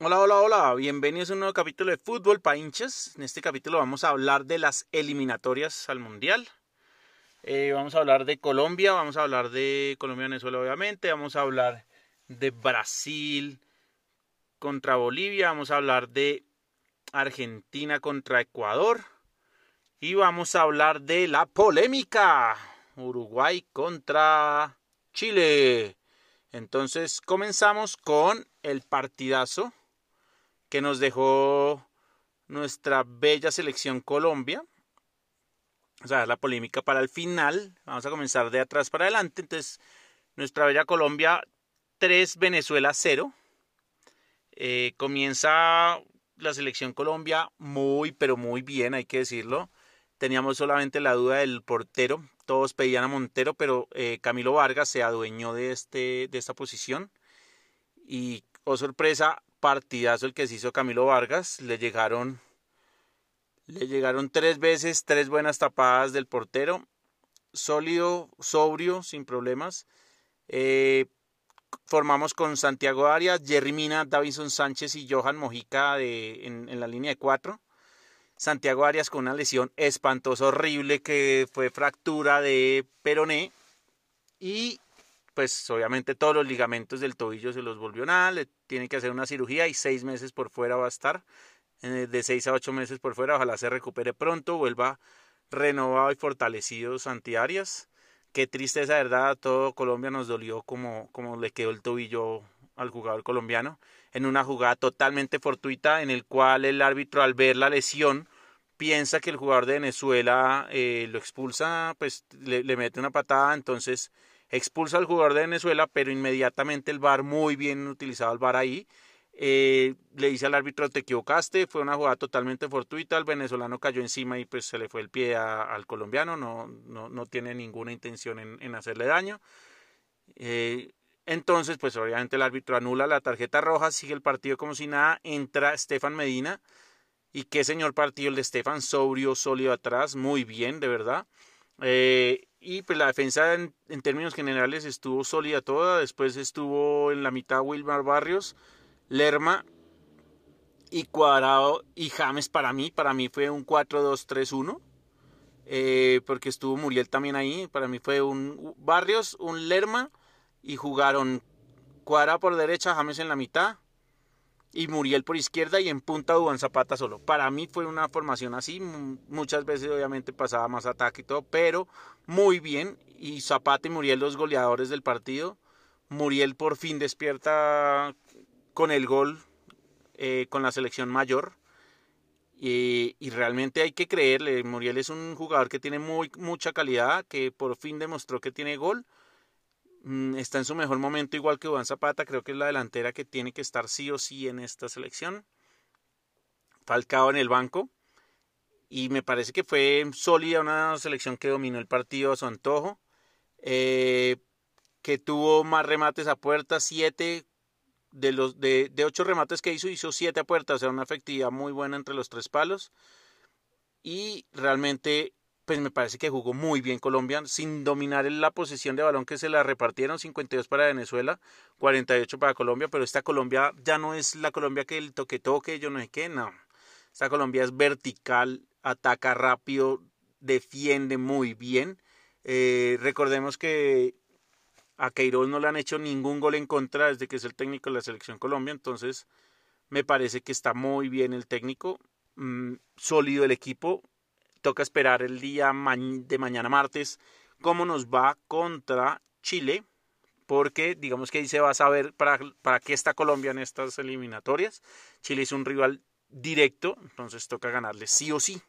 Hola, hola, hola, bienvenidos a un nuevo capítulo de Fútbol para hinchas. En este capítulo vamos a hablar de las eliminatorias al Mundial. Eh, vamos a hablar de Colombia, vamos a hablar de Colombia-Venezuela obviamente, vamos a hablar de Brasil contra Bolivia, vamos a hablar de Argentina contra Ecuador y vamos a hablar de la polémica Uruguay contra Chile. Entonces comenzamos con el partidazo que nos dejó nuestra bella selección Colombia. O sea, la polémica para el final. Vamos a comenzar de atrás para adelante. Entonces, nuestra bella Colombia 3, Venezuela 0. Eh, comienza la selección Colombia muy, pero muy bien, hay que decirlo. Teníamos solamente la duda del portero. Todos pedían a Montero, pero eh, Camilo Vargas se adueñó de, este, de esta posición. Y, oh sorpresa, partidazo el que se hizo Camilo Vargas. Le llegaron, le llegaron tres veces, tres buenas tapadas del portero. Sólido, sobrio, sin problemas. Eh, formamos con Santiago Arias, Jerry Mina, Davinson Sánchez y Johan Mojica de, en, la línea de cuatro. Santiago Arias con una lesión espantosa, horrible, que fue fractura de peroné. Y pues obviamente todos los ligamentos del tobillo se los volvió nada, tiene que hacer una cirugía y seis meses por fuera va a estar, eh, de seis a ocho meses por fuera, ojalá se recupere pronto, vuelva renovado y fortalecido Santi Arias. Qué tristeza, verdad, todo Colombia nos dolió como, como le quedó el tobillo al jugador colombiano en una jugada totalmente fortuita en el cual el árbitro al ver la lesión piensa que el jugador de Venezuela eh, lo expulsa, pues le mete una patada, entonces expulsa al jugador de Venezuela, pero inmediatamente el VAR, muy bien utilizado el VAR ahí, eh, le dice al árbitro te equivocaste, fue una jugada totalmente fortuita, el venezolano cayó encima y pues se le fue el pie al colombiano, no, no, no, tiene ninguna intención en, en hacerle daño. Eh, entonces, pues obviamente el árbitro anula la tarjeta roja, sigue el partido como si nada, entra Estefan Medina. Y qué señor partido el de Estefan, sobrio, sólido atrás, muy bien, de verdad. Eh, y pues la defensa en, términos generales estuvo sólida toda. Después estuvo en la mitad Wilmar Barrios, Lerma y Cuadrado y James para mí. Para mí fue un 4-2-3-1. Eh, porque estuvo Muriel también ahí. Para mí fue un Barrios, un Lerma y jugaron Cuadrado por derecha, James en la mitad y Muriel por izquierda y en punta Dubán Zapata solo. Para mí fue una formación así, muchas veces obviamente pasaba más ataque y todo, pero muy bien. Y Zapata y Muriel los goleadores del partido. Muriel por fin despierta con el gol eh, con la selección mayor. Y, y, realmente hay que creerle, Muriel es un jugador que tiene muy, mucha calidad, que por fin demostró que tiene gol está en su mejor momento, igual que Juan Zapata. Creo que es la delantera que tiene que estar sí o sí en esta selección. Falcao en el banco. Y me parece que fue sólida una selección que dominó el partido a su antojo. Eh, que tuvo más remates a puerta, siete de los de, de ocho remates que hizo, hizo siete a puerta, o sea, una efectividad muy buena entre los tres palos. Y realmente pues me parece que jugó muy bien Colombia, sin dominar la posesión de balón que se la repartieron, 52 para Venezuela, 48 para Colombia, pero esta Colombia ya no es la Colombia que el toque toque, yo no sé qué, no. Esta Colombia es vertical, ataca rápido, defiende muy bien. Eh, recordemos que a Queiroz no le han hecho ningún gol en contra desde que es el técnico de la selección Colombia, entonces me parece que está muy bien el técnico, mmm, sólido el equipo, toca esperar el día de mañana martes cómo nos va contra Chile, porque digamos que ahí se va a saber para, para qué está Colombia en estas eliminatorias. Chile es un rival directo, entonces toca ganarle sí o sí.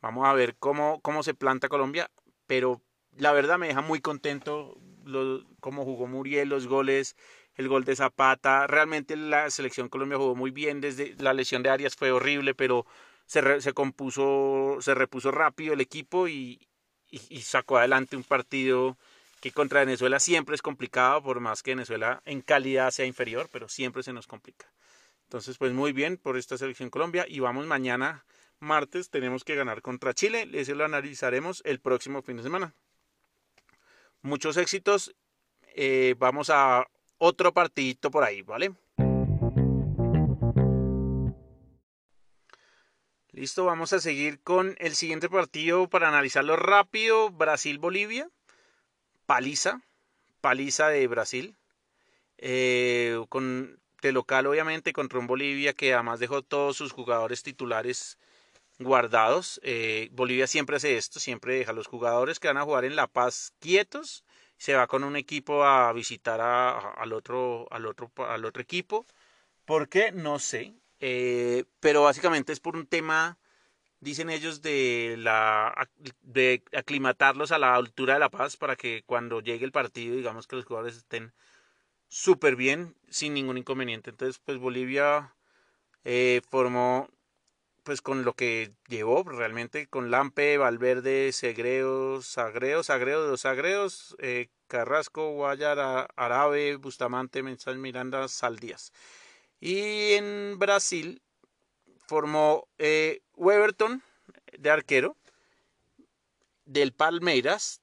Vamos a ver cómo, cómo se planta Colombia, pero la verdad me deja muy contento lo, cómo jugó Muriel, los goles, el gol de Zapata. Realmente la selección Colombia jugó muy bien, desde la lesión de Arias fue horrible, pero se, re, se compuso, se repuso rápido el equipo y, sacó adelante un partido que contra Venezuela siempre es complicado, por más que Venezuela en calidad sea inferior, pero siempre se nos complica. Entonces, pues muy bien por esta selección Colombia y vamos mañana martes, tenemos que ganar contra Chile, eso lo analizaremos el próximo fin de semana. Muchos éxitos, eh, vamos a otro partidito por ahí, ¿vale? Listo, vamos a seguir con el siguiente partido para analizarlo rápido. Brasil-Bolivia. Paliza. Paliza de Brasil. Eh, con, de local, obviamente, contra un Bolivia que además dejó todos sus jugadores titulares guardados. Eh, Bolivia siempre hace esto, siempre deja a los jugadores que van a jugar en La Paz quietos. Se va con un equipo a visitar al, otro, al, otro, al otro equipo. ¿Por qué? No sé. Eh, pero básicamente es por un tema, dicen ellos, de, la, de aclimatarlos a la altura de La Paz para que cuando llegue el partido, digamos que los jugadores estén súper bien, sin ningún inconveniente. Entonces, pues Bolivia eh, formó, pues con lo que llevó realmente, con Lampe, Valverde, Segreo, Sagreo, Sagreo, Dos Sagreos, eh, Carrasco, Guayara, Arabe, Bustamante, Mensal Miranda, Saldías. Y en Brasil formó eh, Weberton de arquero, del Palmeiras,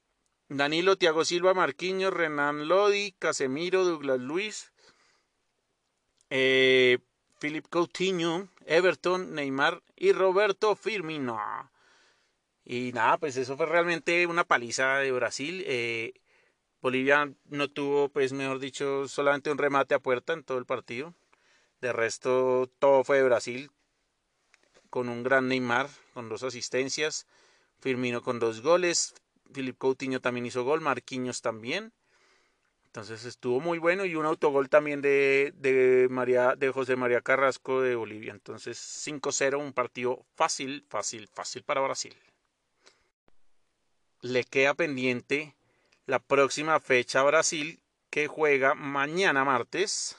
Danilo, Thiago Silva, Marquinhos, Renan Lodi, Casemiro, Douglas Luis, eh, Philip Coutinho, Everton, Neymar y Roberto Firmino. Y nada, pues eso fue realmente una paliza de Brasil. Eh, Bolivia no tuvo, pues mejor dicho, solamente un remate a puerta en todo el partido. De resto, todo fue de Brasil, con un gran Neymar, con dos asistencias, Firmino con dos goles, Philip Coutinho también hizo gol, Marquinhos también. Entonces estuvo muy bueno y un autogol también de, de, de José María Carrasco de Bolivia. Entonces 5-0, un partido fácil, fácil, fácil para Brasil. Le queda pendiente la próxima fecha a Brasil que juega mañana martes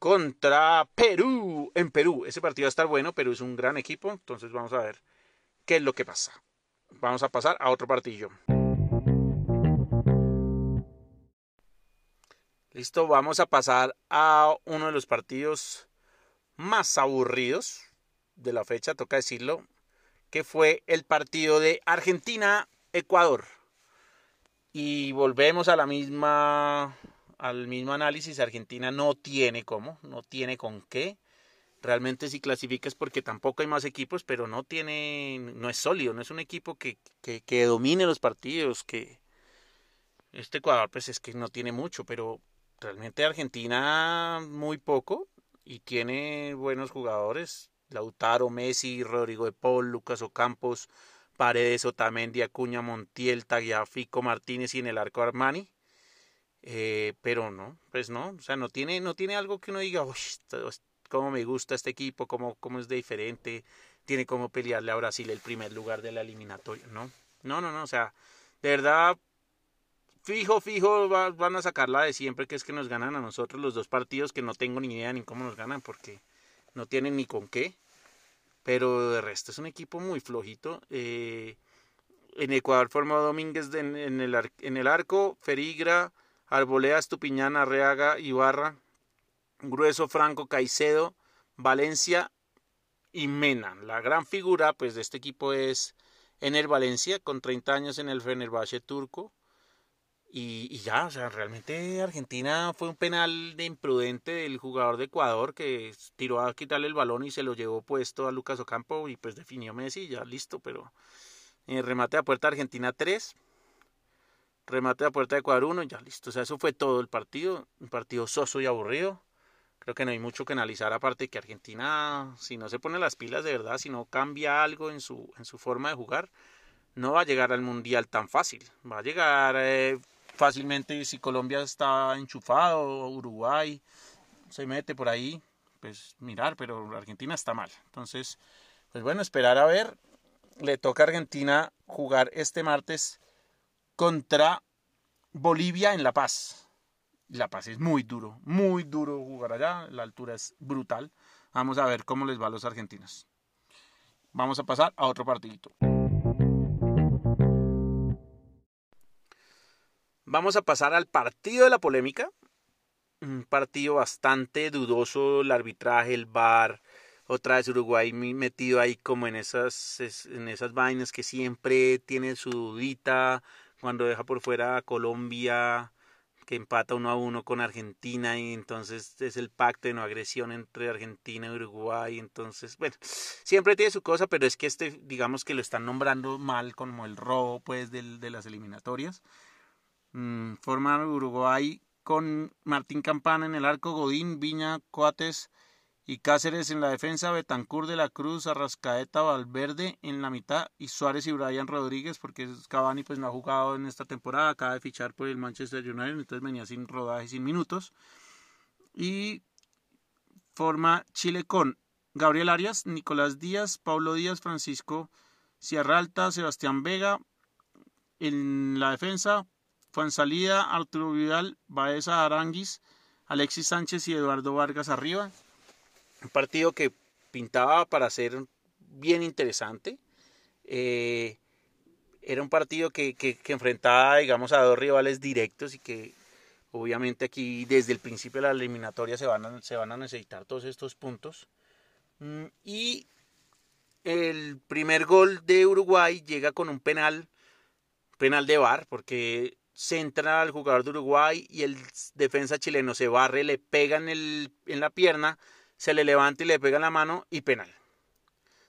contra Perú en Perú. Ese partido va a estar bueno, Perú es un gran equipo, entonces vamos a ver qué es lo que pasa. Vamos a pasar a otro partido. Listo, vamos a pasar a uno de los partidos más aburridos de la fecha, toca decirlo, que fue el partido de Argentina-Ecuador. Y volvemos a la misma al mismo análisis, Argentina no tiene cómo, no tiene con qué. Realmente si clasificas porque tampoco hay más equipos, pero no tiene, no es sólido, no es un equipo que, que, que domine los partidos, que este Ecuador pues es que no tiene mucho, pero realmente Argentina muy poco y tiene buenos jugadores, Lautaro, Messi, Rodrigo de Paul, Lucas Ocampos, Paredes, Otamendi, Acuña, Montiel, Tagliafico, Martínez y en el arco Armani. Eh, pero no, pues no, o sea, no tiene, no tiene algo que uno diga, cómo me gusta este equipo, cómo, cómo es de diferente, tiene como pelearle a Brasil el primer lugar de la eliminatoria, ¿no? No, no, no, o sea, de verdad, fijo, fijo, van a sacarla de siempre, que es que nos ganan a nosotros los dos partidos, que no tengo ni idea ni cómo nos ganan, porque no tienen ni con qué, pero de resto es un equipo muy flojito. Eh, en Ecuador formó Domínguez en, el, en el arco, Ferigra, Arboleda, Estupiñán, Arreaga, Ibarra, Grueso, Franco, Caicedo, Valencia y Mena. La gran figura pues, de este equipo es Ener Valencia, con 30 años en el Fenerbahce turco. Y, ya, o sea, realmente Argentina fue un penal de imprudente del jugador de Ecuador que tiró a quitarle el balón y se lo llevó puesto a Lucas Ocampo y pues definió Messi, ya listo, pero el remate a puerta Argentina 3, remate a puerta de Ecuador 1, ya listo. O sea, eso fue todo el partido. Un partido soso y aburrido. Creo que no hay mucho que analizar, aparte que Argentina, si no se pone las pilas de verdad, si no cambia algo en su, en su forma de jugar, no va a llegar al Mundial tan fácil. Va a llegar eh, fácilmente si Colombia está enchufado, Uruguay se mete por ahí, pues mirar, pero Argentina está mal. Entonces, pues bueno, esperar a ver. Le toca a Argentina jugar este martes contra Bolivia en La Paz. La Paz es muy duro, muy duro jugar allá, la altura es brutal. Vamos a ver cómo les va a los argentinos. Vamos a pasar a otro partidito. Vamos a pasar al partido de la polémica. Un partido bastante dudoso, el arbitraje, el VAR, otra vez Uruguay metido ahí como en esas, en esas vainas que siempre tiene su dudita, cuando deja por fuera a Colombia, que empata uno a uno con Argentina y entonces es el pacto de no agresión entre Argentina y Uruguay. Entonces, bueno, siempre tiene su cosa, pero es que este, digamos que lo están nombrando mal como el robo pues del, de las eliminatorias. Mm, forma Uruguay con Martín Campana en el arco, Godín, Viña, Coates y Cáceres en la defensa, Betancur de la Cruz, Arrascaeta, Valverde en la mitad y Suárez y Brian Rodríguez porque Cavani pues no ha jugado en esta temporada, acaba de fichar por el Manchester United, entonces venía sin rodaje, sin minutos. Y forma Chile con Gabriel Arias, Nicolás Díaz, Pablo Díaz, Francisco Sierra Alta, Sebastián Vega en la defensa, salida Arturo Vidal, Baeza Aranguis, Alexis Sánchez y Eduardo Vargas arriba. Un partido que pintaba para ser bien interesante. Eh, era un partido que, que, enfrentaba, digamos, a dos rivales directos y que obviamente aquí desde el principio de la eliminatoria se van a, se van a necesitar todos estos puntos. Mm, y el primer gol de Uruguay llega con un penal, penal de bar, porque centra al jugador de Uruguay y el defensa chileno se barre, le pega en, el, en la pierna, se le levanta y le pega la mano y penal.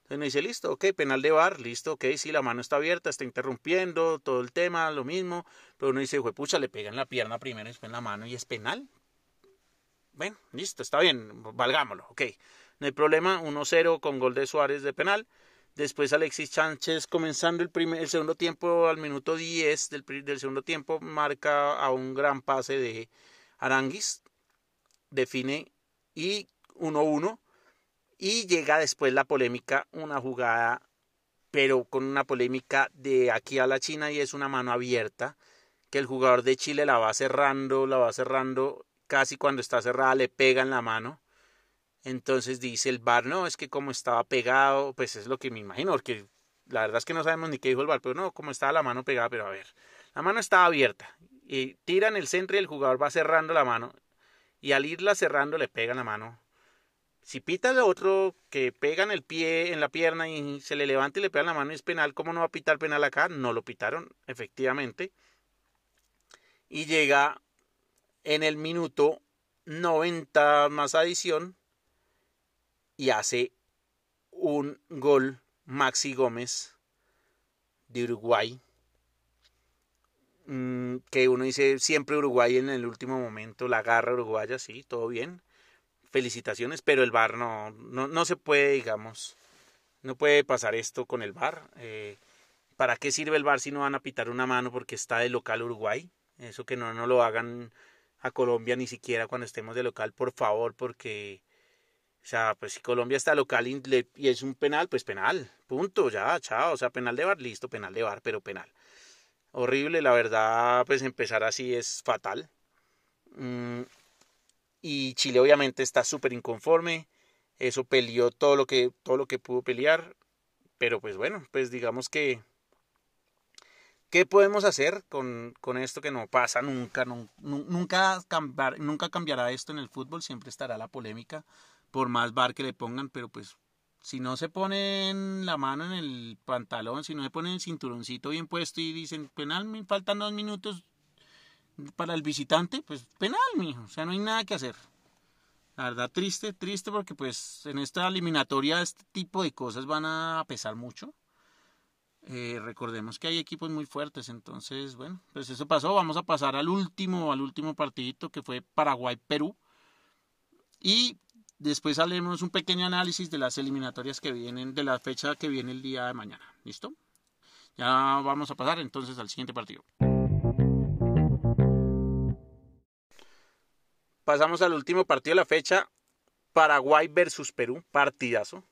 Entonces uno dice, listo, ok, penal de bar, listo, ok, sí, la mano está abierta, está interrumpiendo, todo el tema, lo mismo, pero uno dice, pucha, le pega en la pierna primero y después en la mano y es penal. Bueno, listo, está bien, valgámoslo, ok. No hay problema, 1-0 con gol de Suárez de penal. Después Alexis Sánchez comenzando el, primer, el segundo tiempo al minuto 10 del, del segundo tiempo marca a un gran pase de Aranguis, define y 1-1 y llega después la polémica, una jugada pero con una polémica de aquí a la China y es una mano abierta que el jugador de Chile la va cerrando, la va cerrando, casi cuando está cerrada le pega en la mano entonces dice el bar, no, es que como estaba pegado, pues es lo que me imagino, porque la verdad es que no sabemos ni qué dijo el bar, pero no, como estaba la mano pegada, pero a ver, la mano estaba abierta y tira en el centro y el jugador va cerrando la mano y al irla cerrando le pega en la mano. Si pita el otro que pega en el pie, en la pierna y se le levanta y le pega en la mano es penal, ¿cómo no va a pitar penal acá? No lo pitaron, efectivamente. Y llega en el minuto 90 más adición y hace un gol Maxi Gómez de Uruguay. Mm, que uno dice siempre Uruguay en el último momento, la garra uruguaya, sí, todo bien. Felicitaciones, pero el VAR no, no, se puede, digamos, no puede pasar esto con el VAR. Eh, ¿Para qué sirve el VAR si no van a pitar una mano porque está de local Uruguay? Eso que no, no lo hagan a Colombia ni siquiera cuando estemos de local, por favor, porque o sea, pues si Colombia está local y, es un penal, pues penal, punto, ya, chao. O sea, penal de bar, listo, penal de bar, pero penal. Horrible, la verdad, pues empezar así es fatal. Mm, y Chile obviamente está súper inconforme. Eso peleó todo lo que, todo lo que pudo pelear. Pero pues bueno, pues digamos que ¿Qué podemos hacer con, con, esto que no pasa nunca? nunca, nunca cambiará esto en el fútbol, siempre estará la polémica por más bar que le pongan, pero pues si no se ponen la mano en el pantalón, si no se ponen el cinturoncito bien puesto y dicen penal, faltan dos minutos para el visitante, pues penal, mijo, o sea, no hay nada que hacer. La verdad, triste, triste porque pues en esta eliminatoria este tipo de cosas van a pesar mucho. Eh, recordemos que hay equipos muy fuertes, entonces, bueno, pues eso pasó. Vamos a pasar al último, al último partidito que fue Paraguay-Perú. Y Después haremos un pequeño análisis de las eliminatorias que vienen, de la fecha que viene el día de mañana. ¿Listo? Ya vamos a pasar entonces al siguiente partido. Pasamos al último partido de la fecha. Paraguay versus Perú. Partidazo.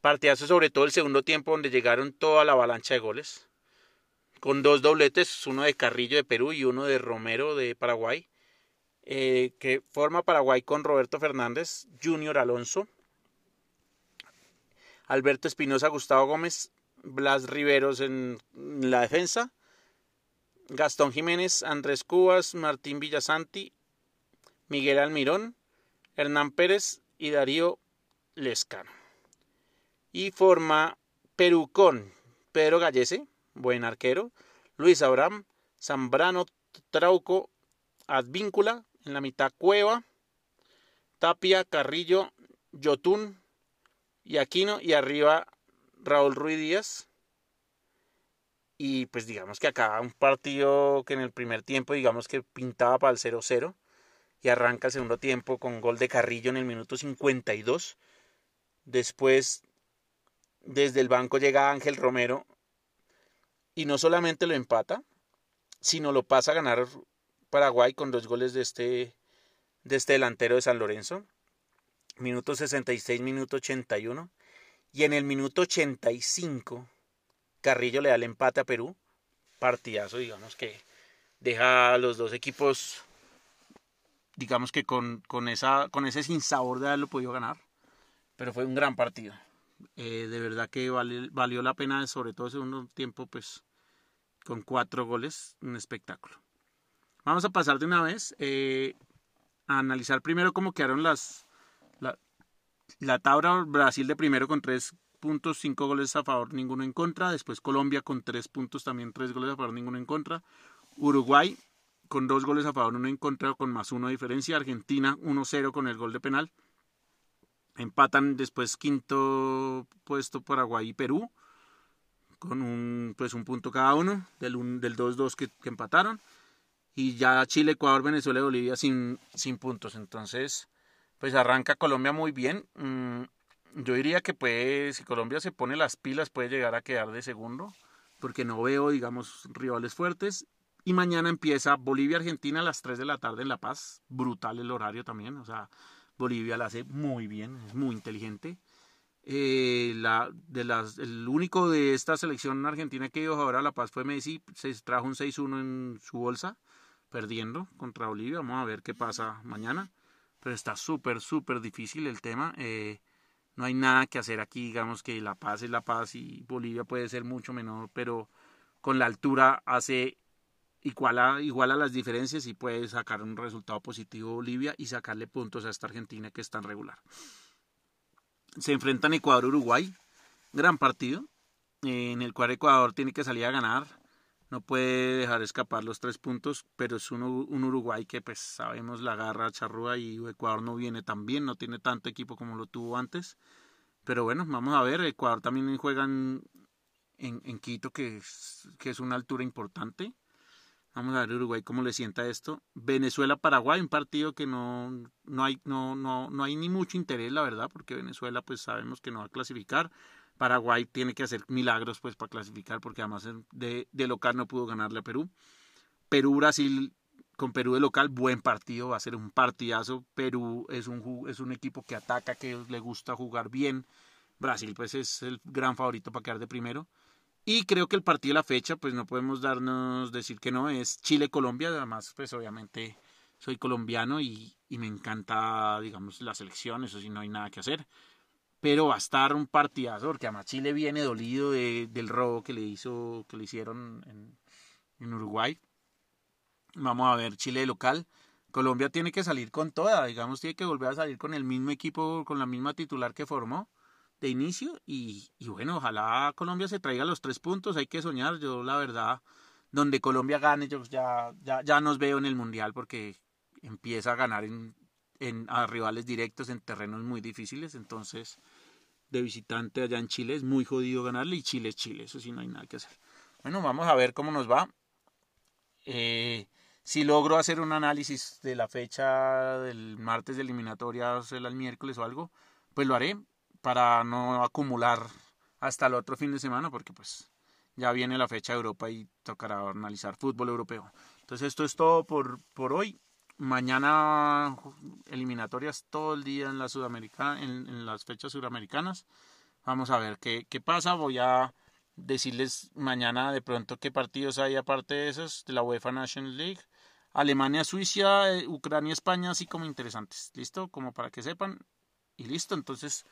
Partidazo sobre todo el segundo tiempo donde llegaron toda la avalancha de goles. Con dos dobletes, uno de Carrillo de Perú y uno de Romero de Paraguay. Eh, que forma Paraguay con Roberto Fernández, Junior Alonso, Alberto Espinosa, Gustavo Gómez, Blas Riveros en la defensa, Gastón Jiménez, Andrés Cubas, Martín Villasanti, Miguel Almirón, Hernán Pérez y Darío Lescano. Y forma Perú con Pedro Gallese, buen arquero, Luis Abraham, Zambrano Trauco, Advíncula, en la mitad Cueva, Tapia, Carrillo, Yotun y Aquino y arriba Raúl Ruiz Díaz. Y pues digamos que acá un partido que en el primer tiempo digamos que pintaba para el 0-0 y arranca el segundo tiempo con gol de Carrillo en el minuto 52. Después desde el banco llega Ángel Romero y no solamente lo empata, sino lo pasa a ganar Paraguay con dos goles de este, de este delantero de San Lorenzo. Minuto 66, minuto 81. Y en el minuto 85, Carrillo le da el empate a Perú. Partidazo, digamos que deja a los dos equipos, digamos que con, con, esa, con ese sinsabor de haberlo podido ganar. Pero fue un gran partido. Eh, de verdad que valió la pena, sobre todo el segundo tiempo, pues con cuatro goles, un espectáculo. Vamos a pasar de una vez eh, a analizar primero cómo quedaron las la, la tabla Brasil de primero con tres puntos, cinco goles a favor, ninguno en contra. Después Colombia con tres puntos, también tres goles a favor, ninguno en contra. Uruguay con dos goles a favor, uno en contra, con más uno de diferencia. Argentina 1-0 con el gol de penal. Empatan después quinto puesto Paraguay y Perú con un, pues un punto cada uno del, del 2-2 que, empataron. Y ya Chile, Ecuador, Venezuela y Bolivia sin, sin puntos. Entonces, pues arranca Colombia muy bien. Mm, yo diría que pues si Colombia se pone las pilas puede llegar a quedar de segundo. Porque no veo, digamos, rivales fuertes. Y mañana empieza Bolivia-Argentina a las 3 de la tarde en La Paz. Brutal el horario también. O sea, Bolivia la hace muy bien, es muy inteligente. Eh, la, de las, el único de esta selección argentina que ido ahora a La Paz fue Messi, se trajo un 6-1 en su bolsa, perdiendo contra Bolivia. Vamos a ver qué pasa mañana. Pero está súper, súper difícil el tema. Eh, no hay nada que hacer aquí, digamos que La Paz es La Paz y Bolivia puede ser mucho menor, pero con la altura hace igual a, igual a las diferencias y puede sacar un resultado positivo Bolivia y sacarle puntos a esta Argentina que es tan regular. Se enfrentan Ecuador-Uruguay, gran partido, en el cual Ecuador tiene que salir a ganar, no puede dejar escapar los tres puntos, pero es un, un Uruguay que pues sabemos la garra charrúa y Ecuador no viene tan bien, no tiene tanto equipo como lo tuvo antes. Pero bueno, vamos a ver, Ecuador también juega en, en, Quito, que es, que es una altura importante. Vamos a ver Uruguay cómo le sienta esto. Venezuela-Paraguay, un partido que no, no, hay, no, no, no hay ni mucho interés, la verdad, porque Venezuela pues sabemos que no va a clasificar. Paraguay tiene que hacer milagros pues para clasificar, porque además de, de local no pudo ganarle a Perú. Perú-Brasil con Perú de local, buen partido, va a ser un partidazo. Perú es un, es un equipo que ataca, que le gusta jugar bien. Brasil pues es el gran favorito para quedar de primero. Y creo que el partido de la fecha, pues no podemos darnos decir que no, es Chile-Colombia. Además, pues obviamente soy colombiano y, me encanta, digamos, la selección, eso sí, no hay nada que hacer. Pero va a estar un partidazo, porque además Chile viene dolido del robo que le hizo, que le hicieron en, en Uruguay. Vamos a ver Chile local. Colombia tiene que salir con toda, digamos, tiene que volver a salir con el mismo equipo, con la misma titular que formó de inicio y, bueno, ojalá Colombia se traiga los tres puntos, hay que soñar, yo la verdad, donde Colombia gane, yo ya, ya, ya nos veo en el Mundial porque empieza a ganar en, en, a rivales directos en terrenos muy difíciles, entonces de visitante allá en Chile es muy jodido ganarle y Chile es Chile, eso sí no hay nada que hacer. Bueno, vamos a ver cómo nos va. Eh, si logro hacer un análisis de la fecha del martes de eliminatorias el miércoles o algo, pues lo haré para no acumular hasta el otro fin de semana, porque pues ya viene la fecha de Europa y tocará analizar fútbol europeo. Entonces esto es todo por, por hoy. Mañana eliminatorias todo el día en, la Sudamericana, en, las fechas sudamericanas. Vamos a ver qué, qué pasa. Voy a decirles mañana de pronto qué partidos hay aparte de esos, de la UEFA National League. Alemania, Suiza, eh, Ucrania, España, así como interesantes. ¿Listo? Como para que sepan. Y listo. Entonces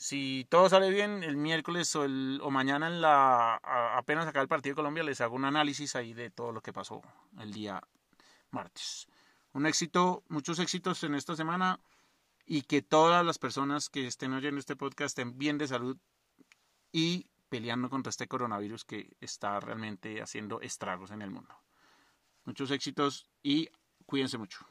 si todo sale bien, el miércoles o, mañana en la, apenas acá el partido de Colombia les hago un análisis ahí de todo lo que pasó el día martes. Un éxito, muchos éxitos en esta semana y que todas las personas que estén oyendo este podcast estén bien de salud y peleando contra este coronavirus que está realmente haciendo estragos en el mundo. Muchos éxitos y Cuídense mucho.